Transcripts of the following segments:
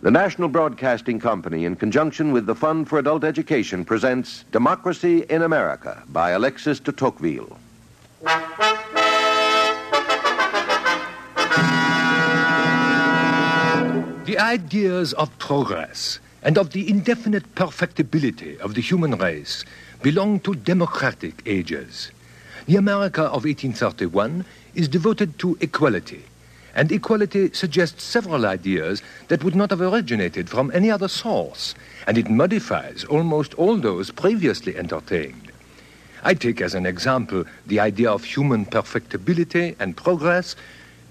The National Broadcasting Company, in conjunction with the Fund for Adult Education, presents Democracy in America by Alexis de Tocqueville. The ideas of progress and of the indefinite perfectibility of the human race belong to democratic ages. The America of 1831 is devoted to equality, and equality suggests several ideas that would not have originated from any other source, and it modifies almost all those previously entertained. I take as an example the idea of human perfectibility and progress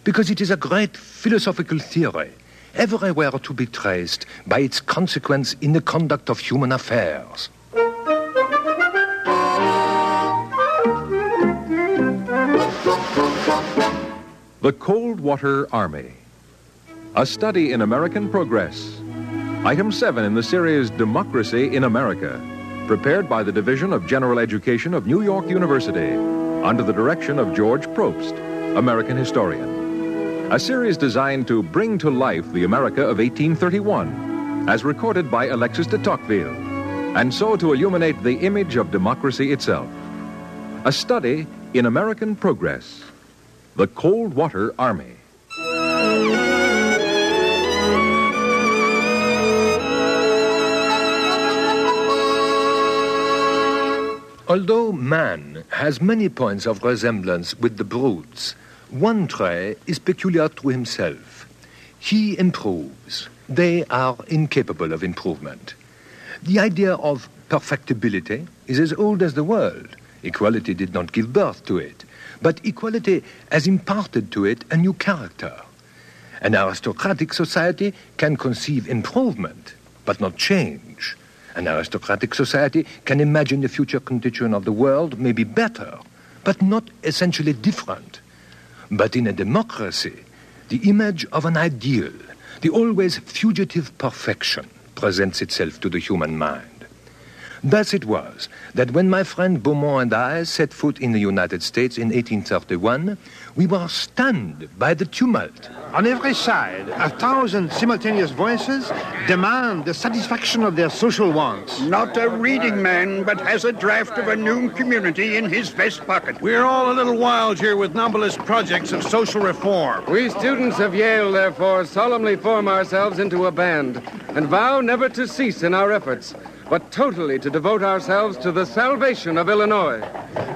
because it is a great philosophical theory everywhere to be traced by its consequence in the conduct of human affairs. The Cold Water Army. A study in American progress. Item 7 in the series Democracy in America. Prepared by the Division of General Education of New York University. Under the direction of George Probst, American historian a series designed to bring to life the America of 1831, as recorded by Alexis de Tocqueville, and so to illuminate the image of democracy itself. A study in American progress. The Cold Water Army. Although man has many points of resemblance with the brutes, one trait is peculiar to himself. He improves. They are incapable of improvement. The idea of perfectibility is as old as the world. Equality did not give birth to it, but equality has imparted to it a new character. An aristocratic society can conceive improvement, but not change. An aristocratic society can imagine the future condition of the world may be better, but not essentially different. But in a democracy, the image of an ideal, the always fugitive perfection, presents itself to the human mind. Thus it was that when my friend Beaumont and I set foot in the United States in 1831, we were stunned by the tumult. On every side, a thousand simultaneous voices demand the satisfaction of their social wants. Not a reading man, but has a draft of a new community in his vest pocket. We're all a little wild here with numberless projects of social reform. We students of Yale, therefore, solemnly form ourselves into a band and vow never to cease in our efforts but totally to devote ourselves to the salvation of Illinois.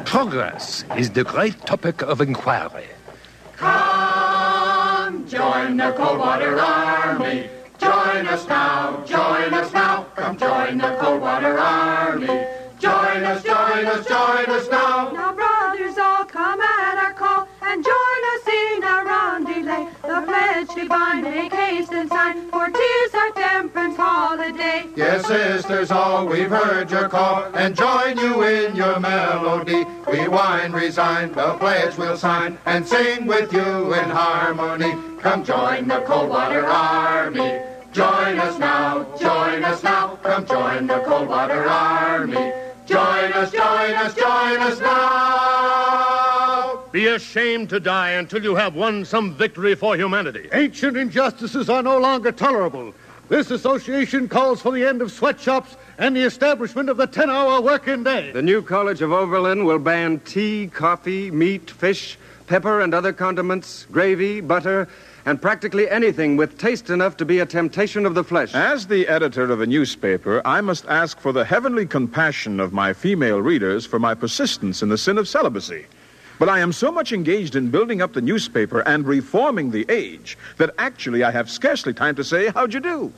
Progress is the great topic of inquiry. Come, join the Coldwater Army. Join us now, join us now. Come join the Coldwater Army. Join us, join us, join us now. Now, brothers, all come at our call and join us in our round delay. The pledge to bind, make haste and sign, for tis our holiday. Yes, sisters, all we've heard your call, and join you in your melody. We wine, resign, the pledge we'll sign, and sing with you in harmony. Come join the Coldwater Army. Join us now, join us now, come join the Coldwater Army. Join us, join us, join us now. Be ashamed to die until you have won some victory for humanity. Ancient injustices are no longer tolerable. This association calls for the end of sweatshops and the establishment of the 10 hour working day. The new College of Oberlin will ban tea, coffee, meat, fish, pepper, and other condiments, gravy, butter, and practically anything with taste enough to be a temptation of the flesh. As the editor of a newspaper, I must ask for the heavenly compassion of my female readers for my persistence in the sin of celibacy. But I am so much engaged in building up the newspaper and reforming the age that actually I have scarcely time to say, How'd you do?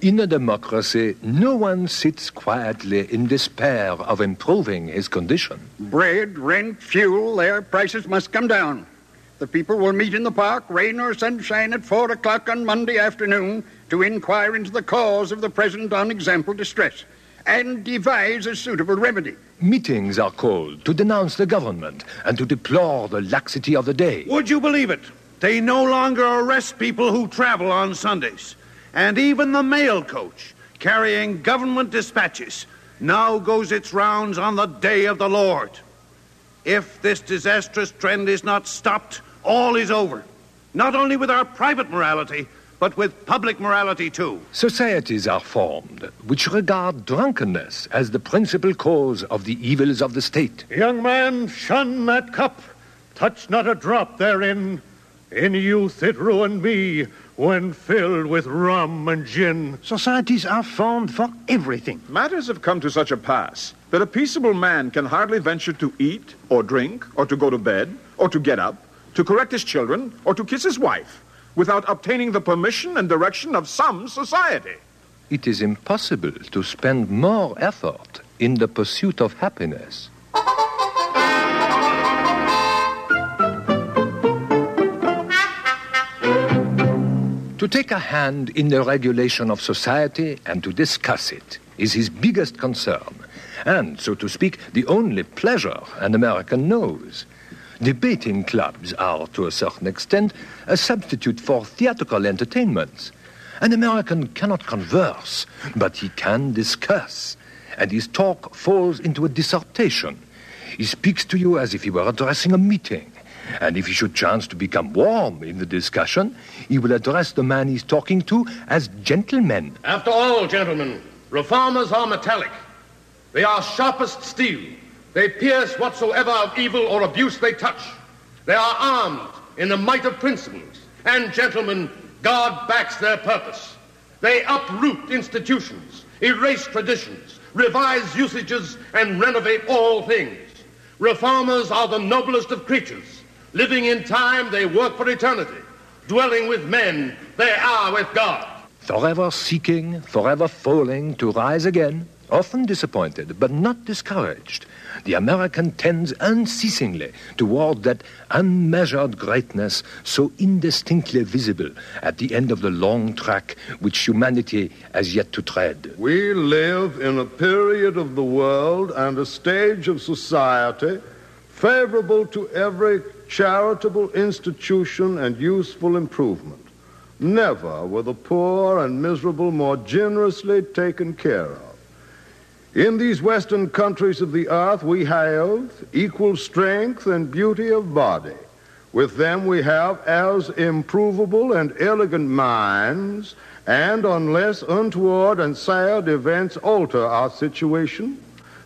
In a democracy, no one sits quietly in despair of improving his condition. Bread, rent, fuel, their prices must come down. The people will meet in the park, rain or sunshine, at four o'clock on Monday afternoon to inquire into the cause of the present unexampled distress and devise a suitable remedy. Meetings are called to denounce the government and to deplore the laxity of the day. Would you believe it? They no longer arrest people who travel on Sundays. And even the mail coach, carrying government dispatches, now goes its rounds on the day of the Lord. If this disastrous trend is not stopped, all is over. Not only with our private morality, but with public morality too. Societies are formed which regard drunkenness as the principal cause of the evils of the state. Young man, shun that cup. Touch not a drop therein. In youth it ruined me when filled with rum and gin. Societies are formed for everything. Matters have come to such a pass that a peaceable man can hardly venture to eat, or drink, or to go to bed, or to get up, to correct his children, or to kiss his wife, without obtaining the permission and direction of some society. It is impossible to spend more effort in the pursuit of happiness. To take a hand in the regulation of society and to discuss it is his biggest concern, and, so to speak, the only pleasure an American knows. Debating clubs are, to a certain extent, a substitute for theatrical entertainments. An American cannot converse, but he can discuss, and his talk falls into a dissertation. He speaks to you as if he were addressing a meeting. And if he should chance to become warm in the discussion, he will address the man he's talking to as gentlemen. After all, gentlemen, reformers are metallic. They are sharpest steel. They pierce whatsoever of evil or abuse they touch. They are armed in the might of principles. And, gentlemen, God backs their purpose. They uproot institutions, erase traditions, revise usages, and renovate all things. Reformers are the noblest of creatures. Living in time, they work for eternity. Dwelling with men, they are with God. Forever seeking, forever falling to rise again, often disappointed, but not discouraged. The American tends unceasingly toward that unmeasured greatness so indistinctly visible at the end of the long track which humanity has yet to tread. We live in a period of the world and a stage of society favorable to every charitable institution and useful improvement. Never were the poor and miserable more generously taken care of. In these western countries of the earth, we have equal strength and beauty of body. With them, we have as improvable and elegant minds, and unless untoward and sad events alter our situation,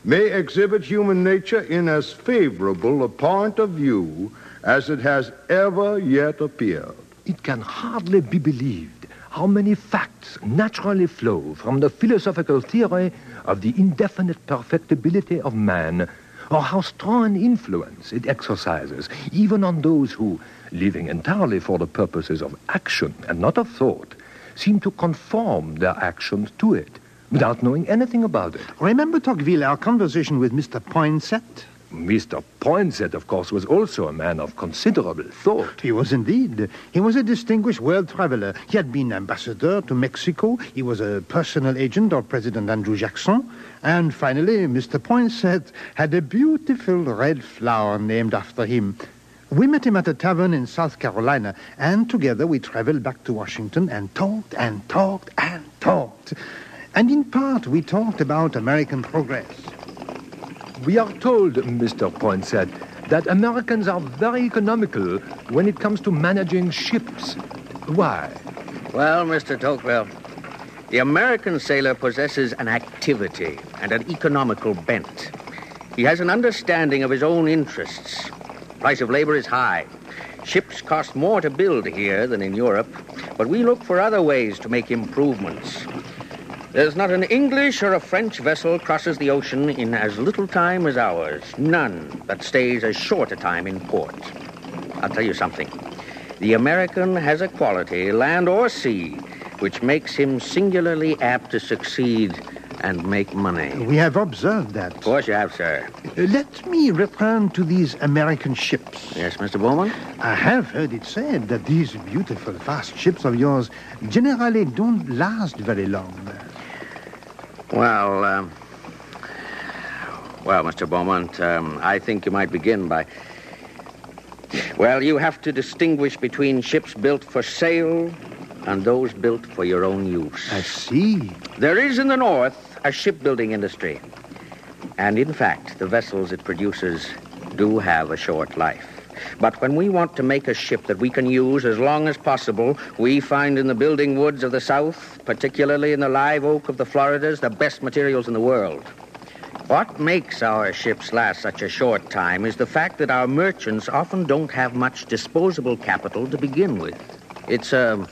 may exhibit human nature in as favorable a point of view as it has ever yet appeared. It can hardly be believed how many facts naturally flow from the philosophical theory of the indefinite perfectibility of man, or how strong an influence it exercises even on those who, living entirely for the purposes of action and not of thought, seem to conform their actions to it without knowing anything about it. Remember, Tocqueville, our conversation with Mr. Poinsett? Mr. Poinsett, of course, was also a man of considerable thought. He was indeed. He was a distinguished world traveler. He had been ambassador to Mexico. He was a personal agent of President Andrew Jackson. And finally, Mr. Poinsett had a beautiful red flower named after him. We met him at a tavern in South Carolina, and together we traveled back to Washington and talked and talked and talked. And in part, we talked about American progress. We are told, Mr. Poinsett, that Americans are very economical when it comes to managing ships. Why? Well, Mr. Tocqueville, the American sailor possesses an activity and an economical bent. He has an understanding of his own interests. Price of labor is high. Ships cost more to build here than in Europe, but we look for other ways to make improvements. There's not an English or a French vessel crosses the ocean in as little time as ours. None that stays as short a time in port. I'll tell you something. The American has a quality, land or sea, which makes him singularly apt to succeed and make money. We have observed that. Of course you have, sir. Let me return to these American ships. Yes, Mr. Beaumont? I have heard it said that these beautiful, fast ships of yours generally don't last very long. Well, um, well, Mr. Beaumont, um, I think you might begin by. Well, you have to distinguish between ships built for sale and those built for your own use. I see. There is in the North a shipbuilding industry. And in fact, the vessels it produces do have a short life. But when we want to make a ship that we can use as long as possible, we find in the building woods of the South, particularly in the live oak of the Floridas, the best materials in the world. What makes our ships last such a short time is the fact that our merchants often don't have much disposable capital to begin with. It's a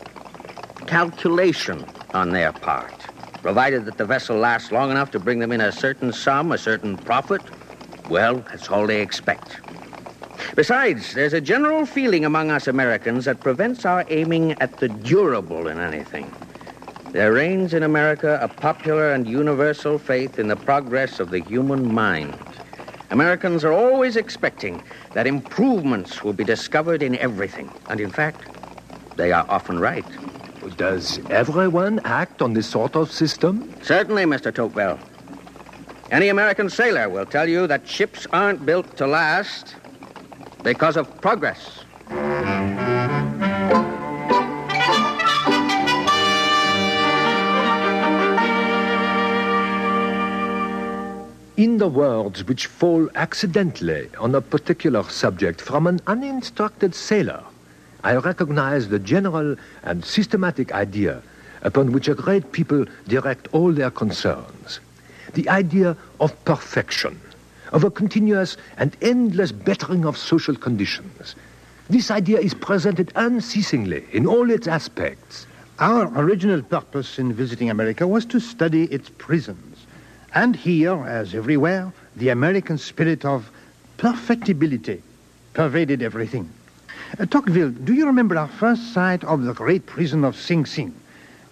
calculation on their part. Provided that the vessel lasts long enough to bring them in a certain sum, a certain profit, well, that's all they expect. Besides, there's a general feeling among us Americans that prevents our aiming at the durable in anything. There reigns in America a popular and universal faith in the progress of the human mind. Americans are always expecting that improvements will be discovered in everything. And in fact, they are often right. Does everyone act on this sort of system? Certainly, Mr. Tocqueville. Any American sailor will tell you that ships aren't built to last because of progress. In the words which fall accidentally on a particular subject from an uninstructed sailor, I recognize the general and systematic idea upon which a great people direct all their concerns. The idea of perfection, of a continuous and endless bettering of social conditions. This idea is presented unceasingly in all its aspects. Our original purpose in visiting America was to study its prisons. And here, as everywhere, the American spirit of perfectibility pervaded everything. Uh, Tocqueville, do you remember our first sight of the great prison of Sing Sing?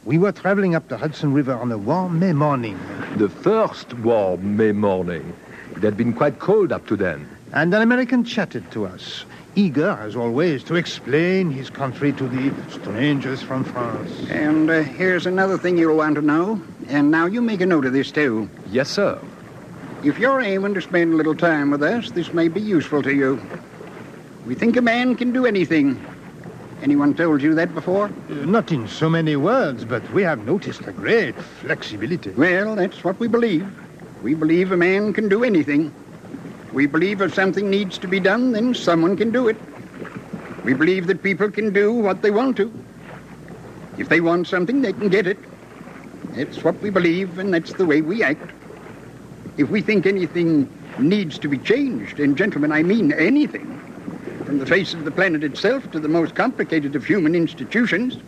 We were traveling up the Hudson River on a warm May morning. The first warm May morning. It had been quite cold up to then. And an American chatted to us, eager, as always, to explain his country to the strangers from France. And uh, here's another thing you'll want to know. And now you make a note of this, too. Yes, sir. If you're aiming to spend a little time with us, this may be useful to you. We think a man can do anything. Anyone told you that before? Uh, not in so many words, but we have noticed a great flexibility. Well, that's what we believe. We believe a man can do anything. We believe if something needs to be done, then someone can do it. We believe that people can do what they want to. If they want something, they can get it. That's what we believe, and that's the way we act. If we think anything needs to be changed, and gentlemen, I mean anything, from the face of the planet itself to the most complicated of human institutions,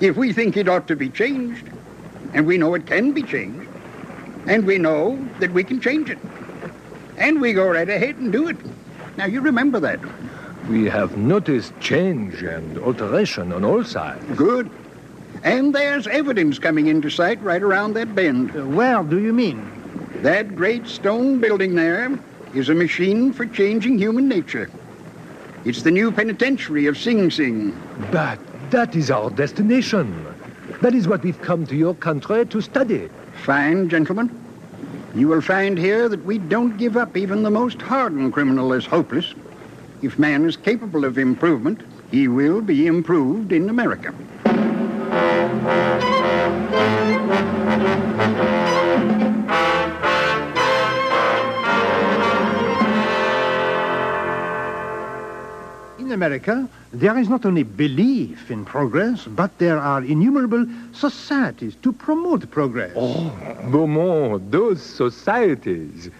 if we think it ought to be changed, and we know it can be changed, and we know that we can change it, and we go right ahead and do it. Now, you remember that. We have noticed change and alteration on all sides. Good. And there's evidence coming into sight right around that bend. Uh, where do you mean? That great stone building there is a machine for changing human nature. It's the new penitentiary of Sing Sing. But that is our destination. That is what we've come to your country to study. Fine, gentlemen. You will find here that we don't give up even the most hardened criminal as hopeless. If man is capable of improvement, he will be improved in America. In America, there is not only belief in progress, but there are innumerable societies to promote progress. Oh, Beaumont, those societies.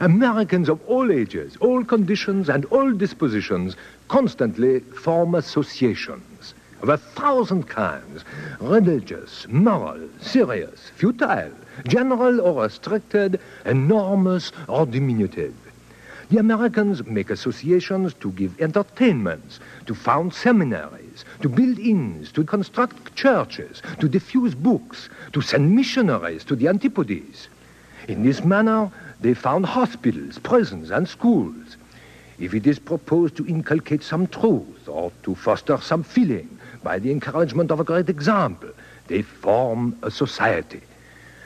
Americans of all ages, all conditions, and all dispositions constantly form associations of a thousand kinds religious, moral, serious, futile, general or restricted, enormous or diminutive. The Americans make associations to give entertainments, to found seminaries, to build inns, to construct churches, to diffuse books, to send missionaries to the antipodes. In this manner, they found hospitals, prisons, and schools. If it is proposed to inculcate some truth or to foster some feeling by the encouragement of a great example, they form a society.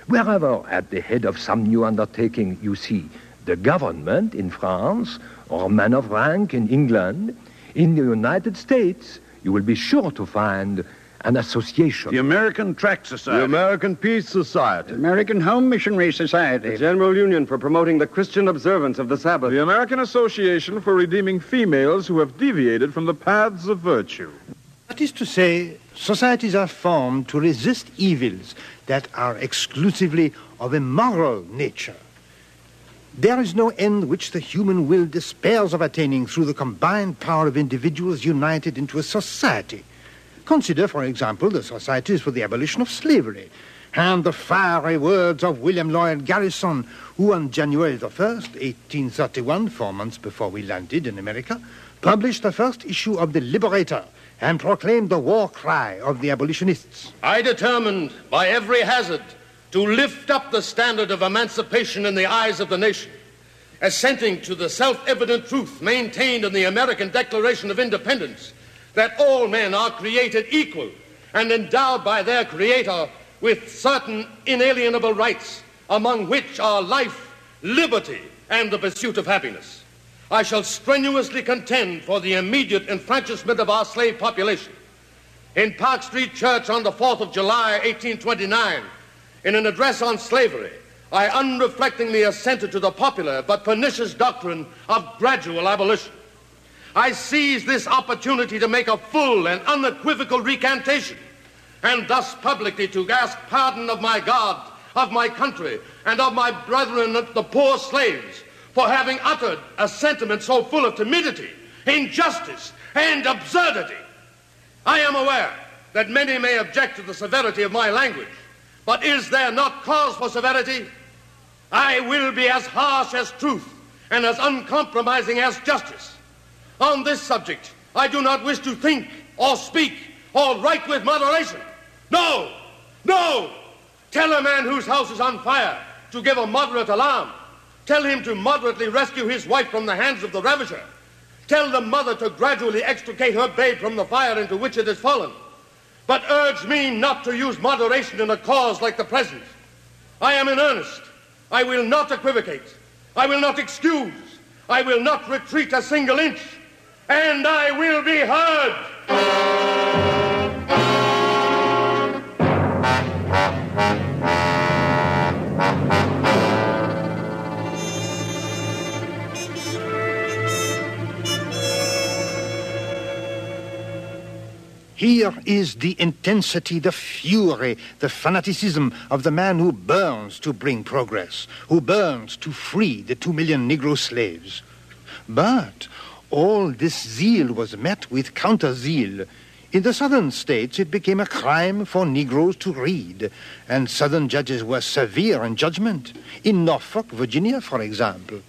Wherever at the head of some new undertaking you see the government in France or a man of rank in England, in the United States, you will be sure to find an association. The American Tract Society. The American Peace Society. The American Home Missionary Society. The General Union for promoting the Christian observance of the Sabbath. The American Association for redeeming females who have deviated from the paths of virtue. That is to say, societies are formed to resist evils that are exclusively of a moral nature. There is no end which the human will despairs of attaining through the combined power of individuals united into a society. Consider, for example, the societies for the abolition of slavery, and the fiery words of William Lloyd Garrison, who on January the 1st, 1831, four months before we landed in America, published the first issue of the Liberator and proclaimed the war cry of the abolitionists. I determined by every hazard to lift up the standard of emancipation in the eyes of the nation, assenting to the self evident truth maintained in the American Declaration of Independence that all men are created equal and endowed by their Creator with certain inalienable rights, among which are life, liberty, and the pursuit of happiness. I shall strenuously contend for the immediate enfranchisement of our slave population. In Park Street Church on the 4th of July, 1829, in an address on slavery, I unreflectingly assented to the popular but pernicious doctrine of gradual abolition. I seized this opportunity to make a full and unequivocal recantation, and thus publicly to ask pardon of my God, of my country, and of my brethren, the poor slaves, for having uttered a sentiment so full of timidity, injustice, and absurdity. I am aware that many may object to the severity of my language. But is there not cause for severity? I will be as harsh as truth and as uncompromising as justice. On this subject, I do not wish to think or speak or write with moderation. No, no. Tell a man whose house is on fire to give a moderate alarm. Tell him to moderately rescue his wife from the hands of the ravisher. Tell the mother to gradually extricate her babe from the fire into which it has fallen. But urge me not to use moderation in a cause like the present. I am in earnest. I will not equivocate. I will not excuse. I will not retreat a single inch. And I will be heard. Here is the intensity, the fury, the fanaticism of the man who burns to bring progress, who burns to free the two million Negro slaves. But all this zeal was met with counter zeal. In the southern states, it became a crime for Negroes to read, and southern judges were severe in judgment. In Norfolk, Virginia, for example.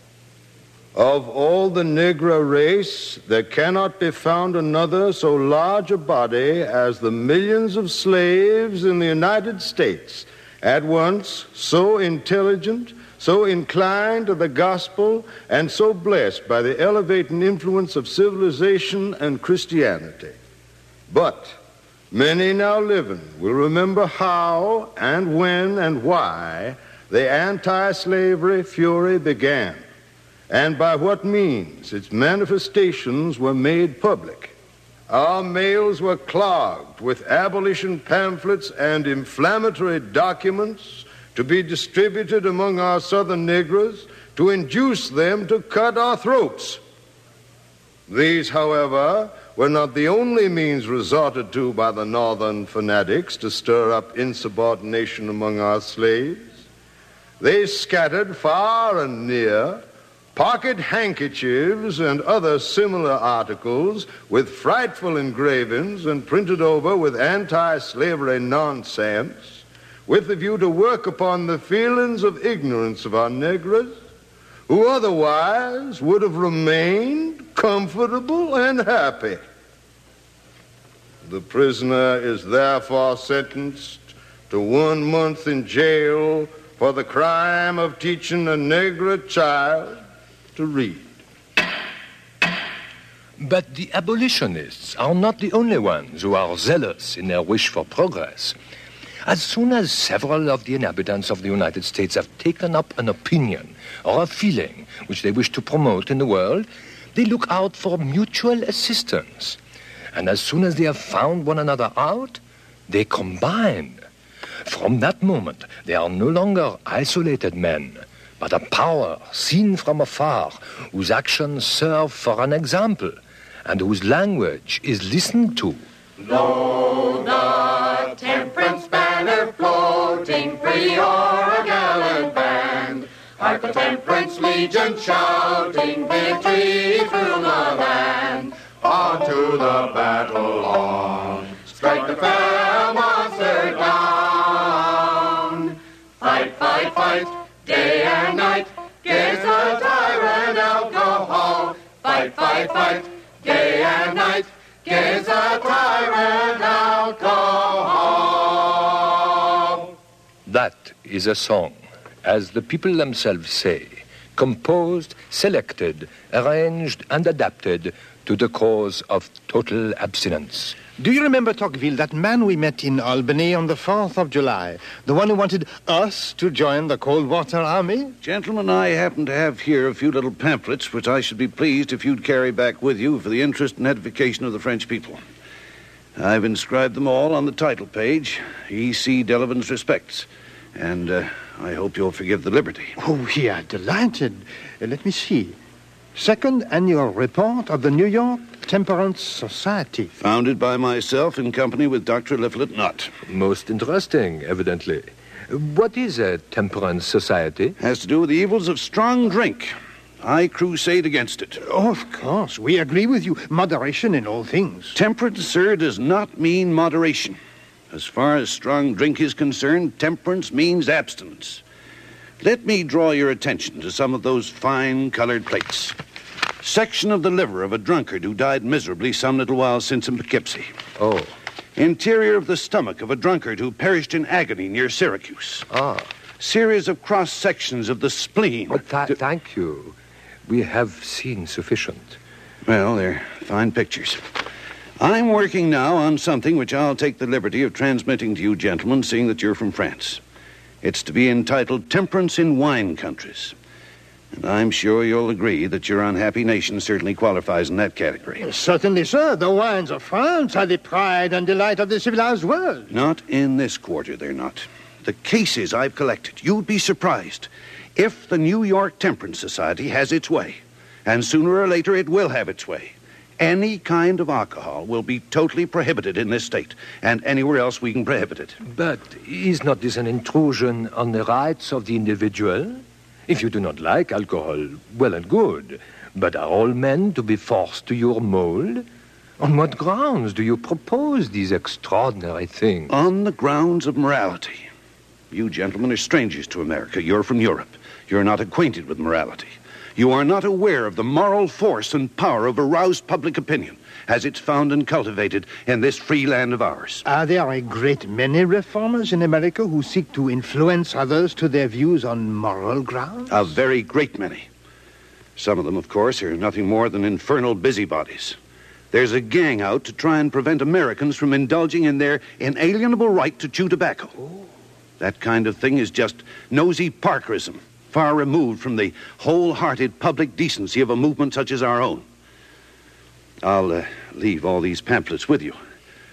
Of all the Negro race, there cannot be found another so large a body as the millions of slaves in the United States, at once so intelligent, so inclined to the gospel, and so blessed by the elevating influence of civilization and Christianity. But many now living will remember how and when and why the anti slavery fury began and by what means its manifestations were made public. Our mails were clogged with abolition pamphlets and inflammatory documents to be distributed among our southern Negroes to induce them to cut our throats. These, however, were not the only means resorted to by the northern fanatics to stir up insubordination among our slaves. They scattered far and near pocket handkerchiefs and other similar articles with frightful engravings and printed over with anti slavery nonsense, with the view to work upon the feelings of ignorance of our Negroes, who otherwise would have remained comfortable and happy. The prisoner is therefore sentenced to one month in jail for the crime of teaching a Negro child to read. But the abolitionists are not the only ones who are zealous in their wish for progress. As soon as several of the inhabitants of the United States have taken up an opinion or a feeling which they wish to promote in the world, they look out for mutual assistance. And as soon as they have found one another out, They combine. From that moment, they are no longer isolated men, but a power seen from afar, whose actions serve for an example, and whose language is listened to. Lo, the temperance banner floating free o'er a gallant band. Hark the temperance legion shouting victory through the land. On to the battle on, strike the fell monster down. Fight, fight, fight, day and night, gives the tyrant alcohol. Fight, fight, fight, day and night, gives the tyrant alcohol. That is a song, as the people themselves say, composed, selected, arranged, and adapted to the cause of total abstinence. Do you remember, Tocqueville, that man we met in Albany on the 4th of July? The one who wanted us to join the Coldwater Army? Gentlemen, I happen to have here a few little pamphlets which I should be pleased if you'd carry back with you for the interest and edification of the French people. I've inscribed them all on the title page E.C. Delavan's respects. And uh, I hope you'll forgive the liberty. Oh, we are delighted. Uh, let me see. Second annual report of the New York Temperance Society. Founded by myself in company with Dr. Eliphalet Nott. Most interesting, evidently. What is a temperance society? Has to do with the evils of strong drink. I crusade against it. Oh, of course. We agree with you. Moderation in all things. Temperance, sir, does not mean moderation. As far as strong drink is concerned, temperance means abstinence. Let me draw your attention to some of those fine colored plates. Section of the liver of a drunkard who died miserably some little while since in Poughkeepsie. Oh. Interior of the stomach of a drunkard who perished in agony near Syracuse. Ah. Series of cross sections of the spleen. Oh, th- thank you. We have seen sufficient. Well, they're fine pictures. I'm working now on something which I'll take the liberty of transmitting to you, gentlemen, seeing that you're from France. It's to be entitled Temperance in Wine Countries. And I'm sure you'll agree that your unhappy nation certainly qualifies in that category. Certainly, sir. The wines of France are the pride and delight of the civilized world. Not in this quarter, they're not. The cases I've collected, you'd be surprised if the New York Temperance Society has its way. And sooner or later, it will have its way. Any kind of alcohol will be totally prohibited in this state, and anywhere else we can prohibit it. But is not this an intrusion on the rights of the individual? If you do not like alcohol, well and good. But are all men to be forced to your mold? On what grounds do you propose these extraordinary things? On the grounds of morality. You gentlemen are strangers to America. You're from Europe. You're not acquainted with morality. You are not aware of the moral force and power of aroused public opinion as it's found and cultivated in this free land of ours. Are there a great many reformers in America who seek to influence others to their views on moral grounds? A very great many. Some of them, of course, are nothing more than infernal busybodies. There's a gang out to try and prevent Americans from indulging in their inalienable right to chew tobacco. Oh. That kind of thing is just nosy Parkerism, far removed from the wholehearted public decency of a movement such as our own. I'll uh, leave all these pamphlets with you.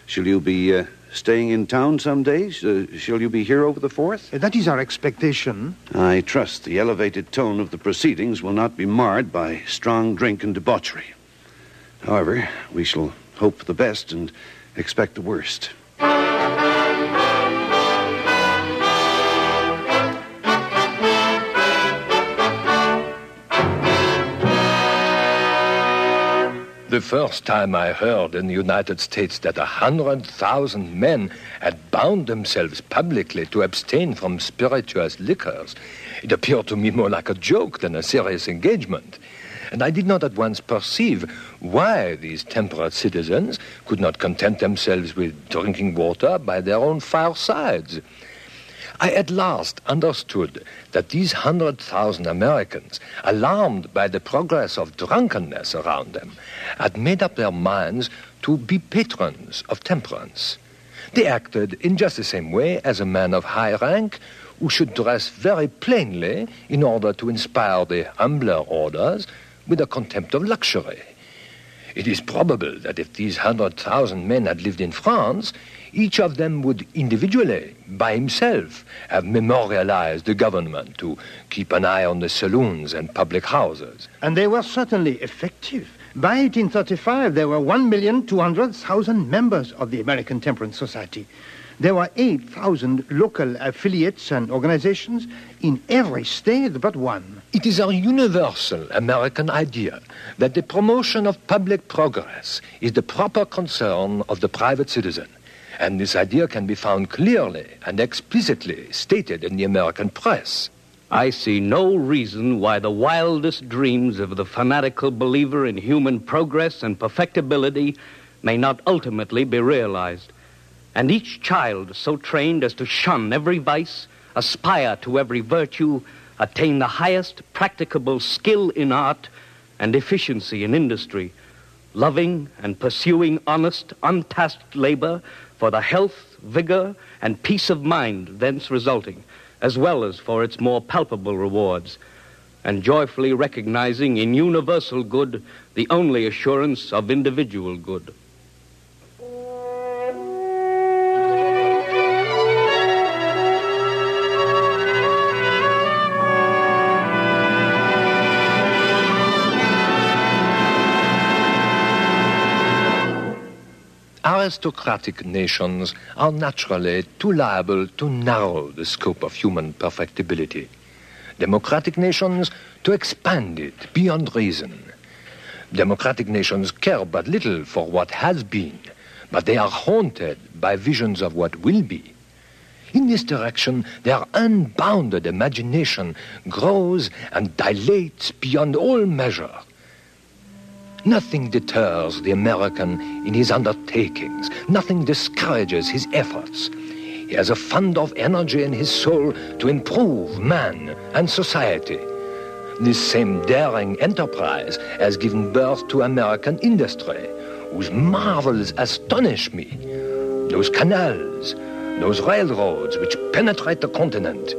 Shall you be uh, staying in town some days? Uh, shall you be here over the 4th? That is our expectation. I trust the elevated tone of the proceedings will not be marred by strong drink and debauchery. However, we shall hope for the best and expect the worst. The first time I heard in the United States that a hundred thousand men had bound themselves publicly to abstain from spirituous liquors, it appeared to me more like a joke than a serious engagement. And I did not at once perceive why these temperate citizens could not content themselves with drinking water by their own firesides. I at last understood that these hundred thousand Americans, alarmed by the progress of drunkenness around them, had made up their minds to be patrons of temperance. They acted in just the same way as a man of high rank who should dress very plainly in order to inspire the humbler orders with a contempt of luxury. It is probable that if these hundred thousand men had lived in France, each of them would individually, by himself, have memorialized the government to keep an eye on the saloons and public houses. And they were certainly effective. By 1835, there were 1,200,000 members of the American Temperance Society. There were 8,000 local affiliates and organizations in every state but one. It is a universal American idea that the promotion of public progress is the proper concern of the private citizen. And this idea can be found clearly and explicitly stated in the American press. I see no reason why the wildest dreams of the fanatical believer in human progress and perfectibility may not ultimately be realized. And each child so trained as to shun every vice, aspire to every virtue, attain the highest practicable skill in art and efficiency in industry, loving and pursuing honest, untasked labor for the health, vigor, and peace of mind thence resulting, as well as for its more palpable rewards, and joyfully recognizing in universal good the only assurance of individual good. Aristocratic nations are naturally too liable to narrow the scope of human perfectibility. Democratic nations to expand it beyond reason. Democratic nations care but little for what has been, but they are haunted by visions of what will be. In this direction, their unbounded imagination grows and dilates beyond all measure. Nothing deters the American in his undertakings. Nothing discourages his efforts. He has a fund of energy in his soul to improve man and society. This same daring enterprise has given birth to American industry, whose marvels astonish me. Those canals, those railroads which penetrate the continent,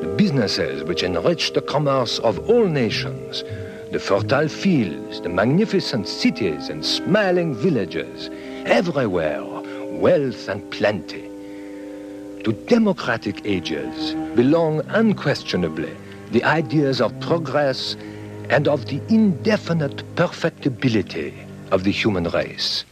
the businesses which enrich the commerce of all nations, the fertile fields, the magnificent cities and smiling villages, everywhere wealth and plenty. To democratic ages belong unquestionably the ideas of progress and of the indefinite perfectibility of the human race.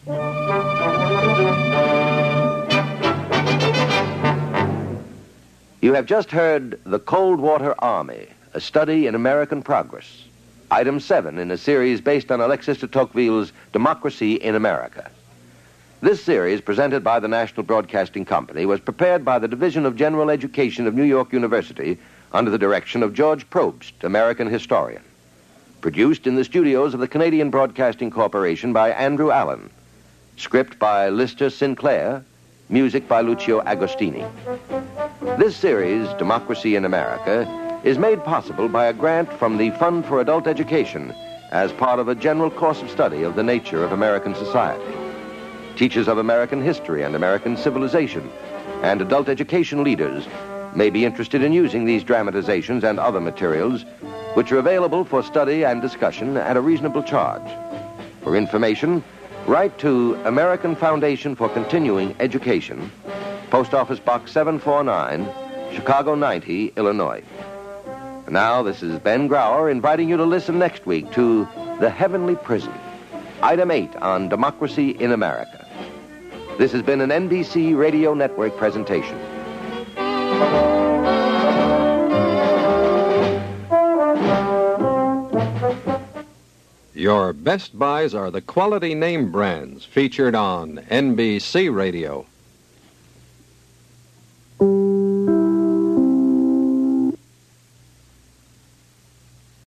You have just heard The Cold Water Army, a study in American progress. Item 7 in a series based on Alexis de Tocqueville's Democracy in America. This series, presented by the National Broadcasting Company, was prepared by the Division of General Education of New York University under the direction of George Probst, American historian. Produced in the studios of the Canadian Broadcasting Corporation by Andrew Allan. Script by Lister Sinclair. Music by Lucio Agostini. This series, Democracy in America, is made possible by a grant from the Fund for Adult Education as part of a general course of study of the nature of American society. Teachers of American history and American civilization and adult education leaders may be interested in using these dramatizations and other materials, which are available for study and discussion at a reasonable charge. For information, write to American Foundation for Continuing Education, Post Office Box 749, Chicago 90, Illinois. Now, this is Ben Grauer inviting you to listen next week to The Heavenly Prison, Item 8 on Democracy in America. This has been an NBC Radio Network presentation. Your best buys are the quality name brands featured on NBC Radio.